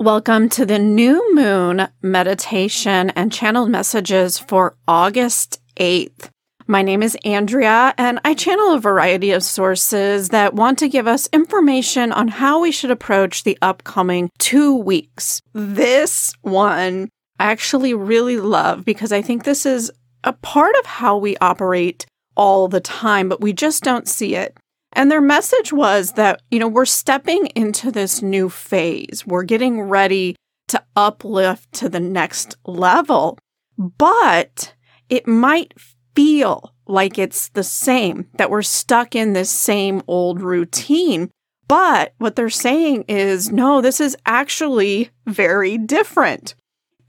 Welcome to the new moon meditation and channeled messages for August 8th. My name is Andrea, and I channel a variety of sources that want to give us information on how we should approach the upcoming two weeks. This one I actually really love because I think this is a part of how we operate all the time, but we just don't see it. And their message was that, you know, we're stepping into this new phase. We're getting ready to uplift to the next level, but it might feel like it's the same, that we're stuck in this same old routine. But what they're saying is, no, this is actually very different.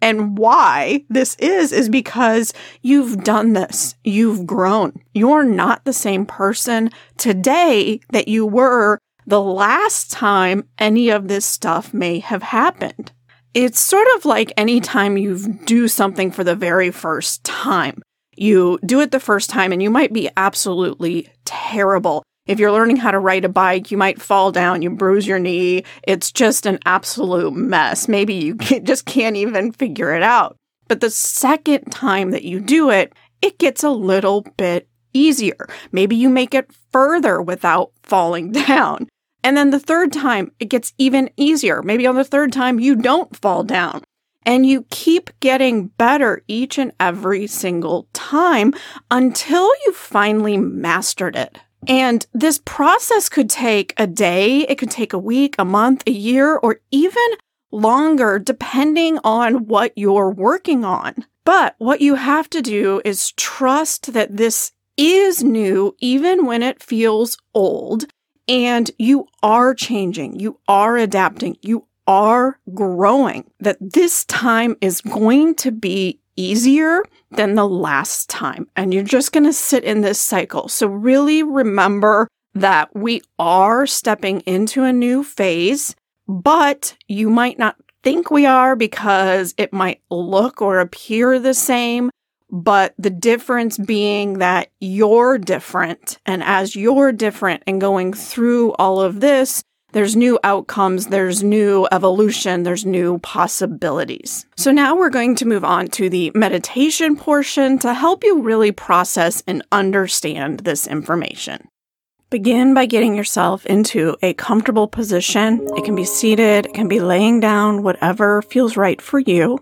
And why this is, is because you've done this. You've grown. You're not the same person today that you were the last time any of this stuff may have happened. It's sort of like anytime you do something for the very first time. You do it the first time and you might be absolutely terrible. If you're learning how to ride a bike, you might fall down, you bruise your knee. It's just an absolute mess. Maybe you just can't even figure it out. But the second time that you do it, it gets a little bit easier. Maybe you make it further without falling down. And then the third time, it gets even easier. Maybe on the third time, you don't fall down. And you keep getting better each and every single time until you finally mastered it. And this process could take a day, it could take a week, a month, a year, or even longer, depending on what you're working on. But what you have to do is trust that this is new, even when it feels old, and you are changing, you are adapting, you are growing, that this time is going to be easier than the last time. And you're just going to sit in this cycle. So really remember that we are stepping into a new phase, but you might not think we are because it might look or appear the same. But the difference being that you're different. And as you're different and going through all of this, there's new outcomes, there's new evolution, there's new possibilities. So now we're going to move on to the meditation portion to help you really process and understand this information. Begin by getting yourself into a comfortable position. It can be seated, it can be laying down, whatever feels right for you.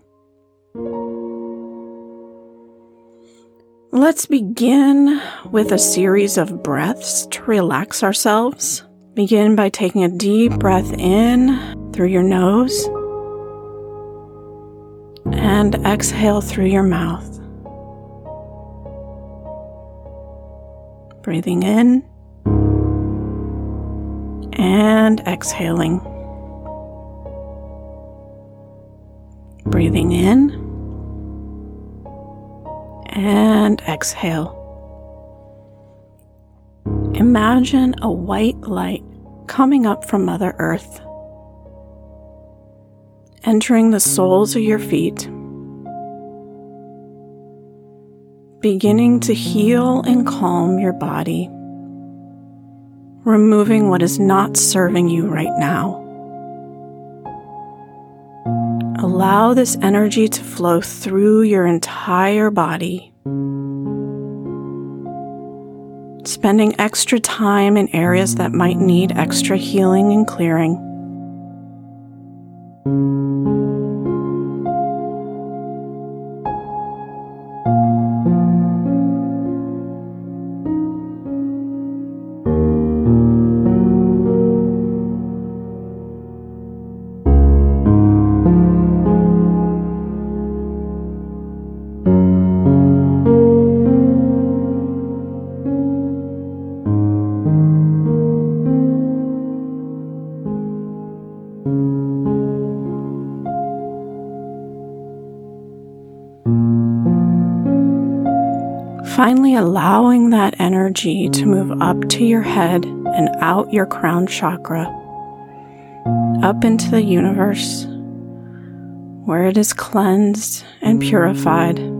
Let's begin with a series of breaths to relax ourselves. Begin by taking a deep breath in through your nose and exhale through your mouth. Breathing in and exhaling. Breathing in and exhale. Imagine a white light coming up from Mother Earth, entering the soles of your feet, beginning to heal and calm your body, removing what is not serving you right now. Allow this energy to flow through your entire body spending extra time in areas that might need extra healing and clearing. Finally, allowing that energy to move up to your head and out your crown chakra, up into the universe, where it is cleansed and purified.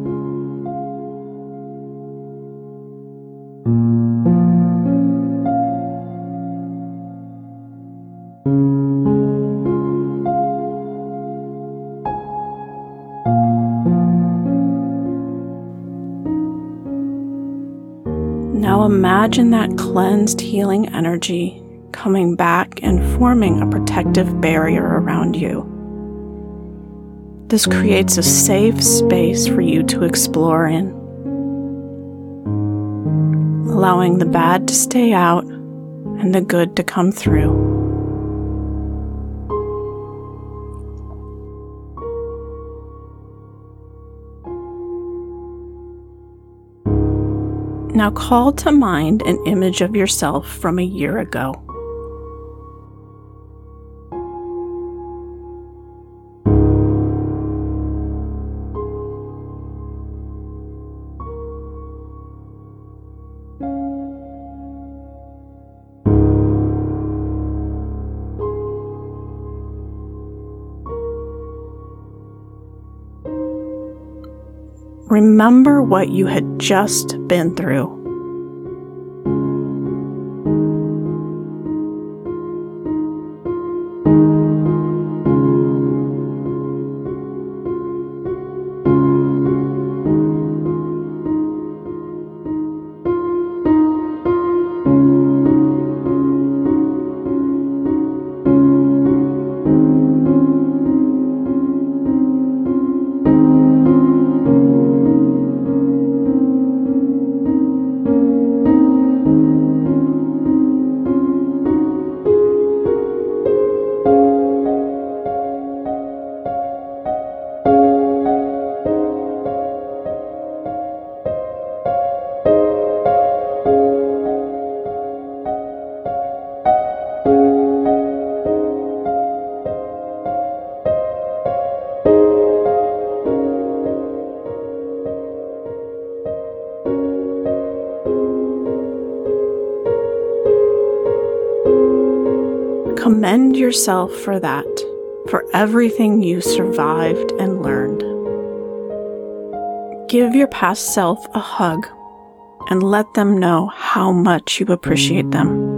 Imagine that cleansed healing energy coming back and forming a protective barrier around you. This creates a safe space for you to explore in, allowing the bad to stay out and the good to come through. Now call to mind an image of yourself from a year ago. Remember what you had just been through. Commend yourself for that, for everything you survived and learned. Give your past self a hug and let them know how much you appreciate them.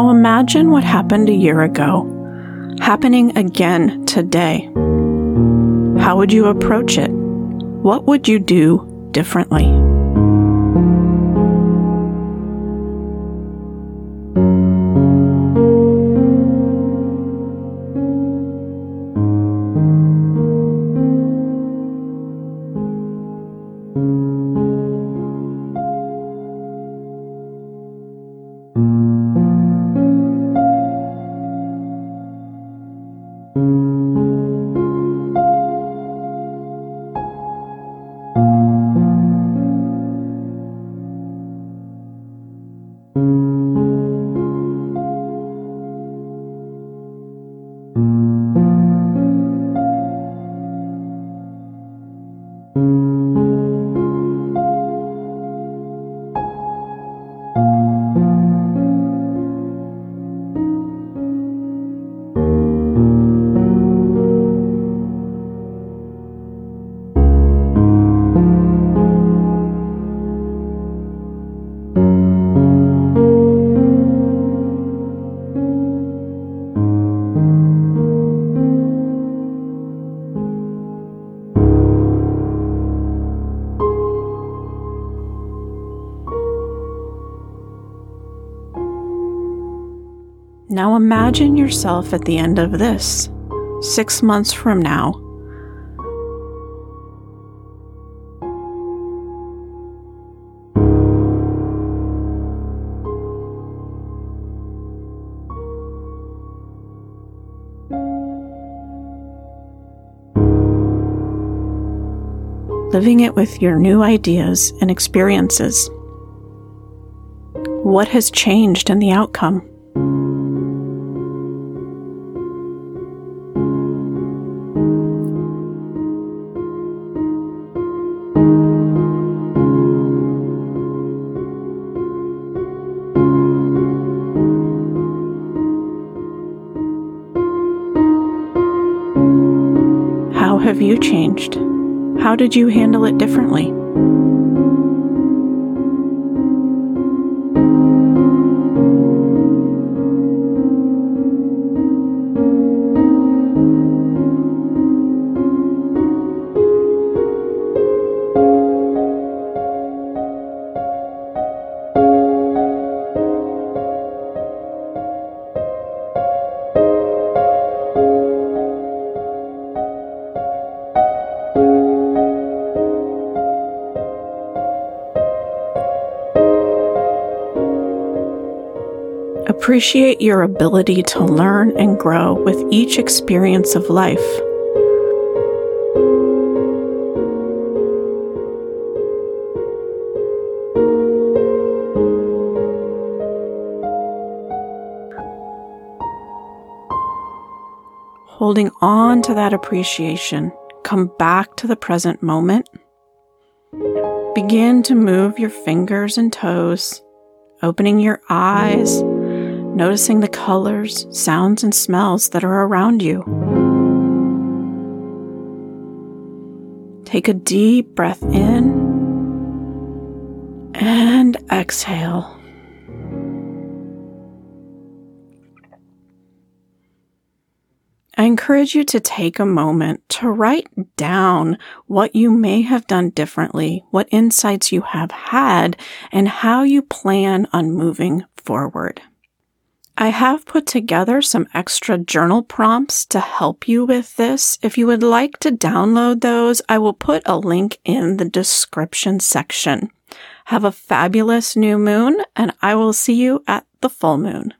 Now imagine what happened a year ago, happening again today. How would you approach it? What would you do differently? Imagine yourself at the end of this, six months from now. Living it with your new ideas and experiences. What has changed in the outcome? You changed? How did you handle it differently? Appreciate your ability to learn and grow with each experience of life. Holding on to that appreciation, come back to the present moment. Begin to move your fingers and toes, opening your eyes noticing the colors, sounds, and smells that are around you. Take a deep breath in and exhale. I encourage you to take a moment to write down what you may have done differently, what insights you have had, and how you plan on moving forward. I have put together some extra journal prompts to help you with this. If you would like to download those, I will put a link in the description section. Have a fabulous new moon, and I will see you at the full moon.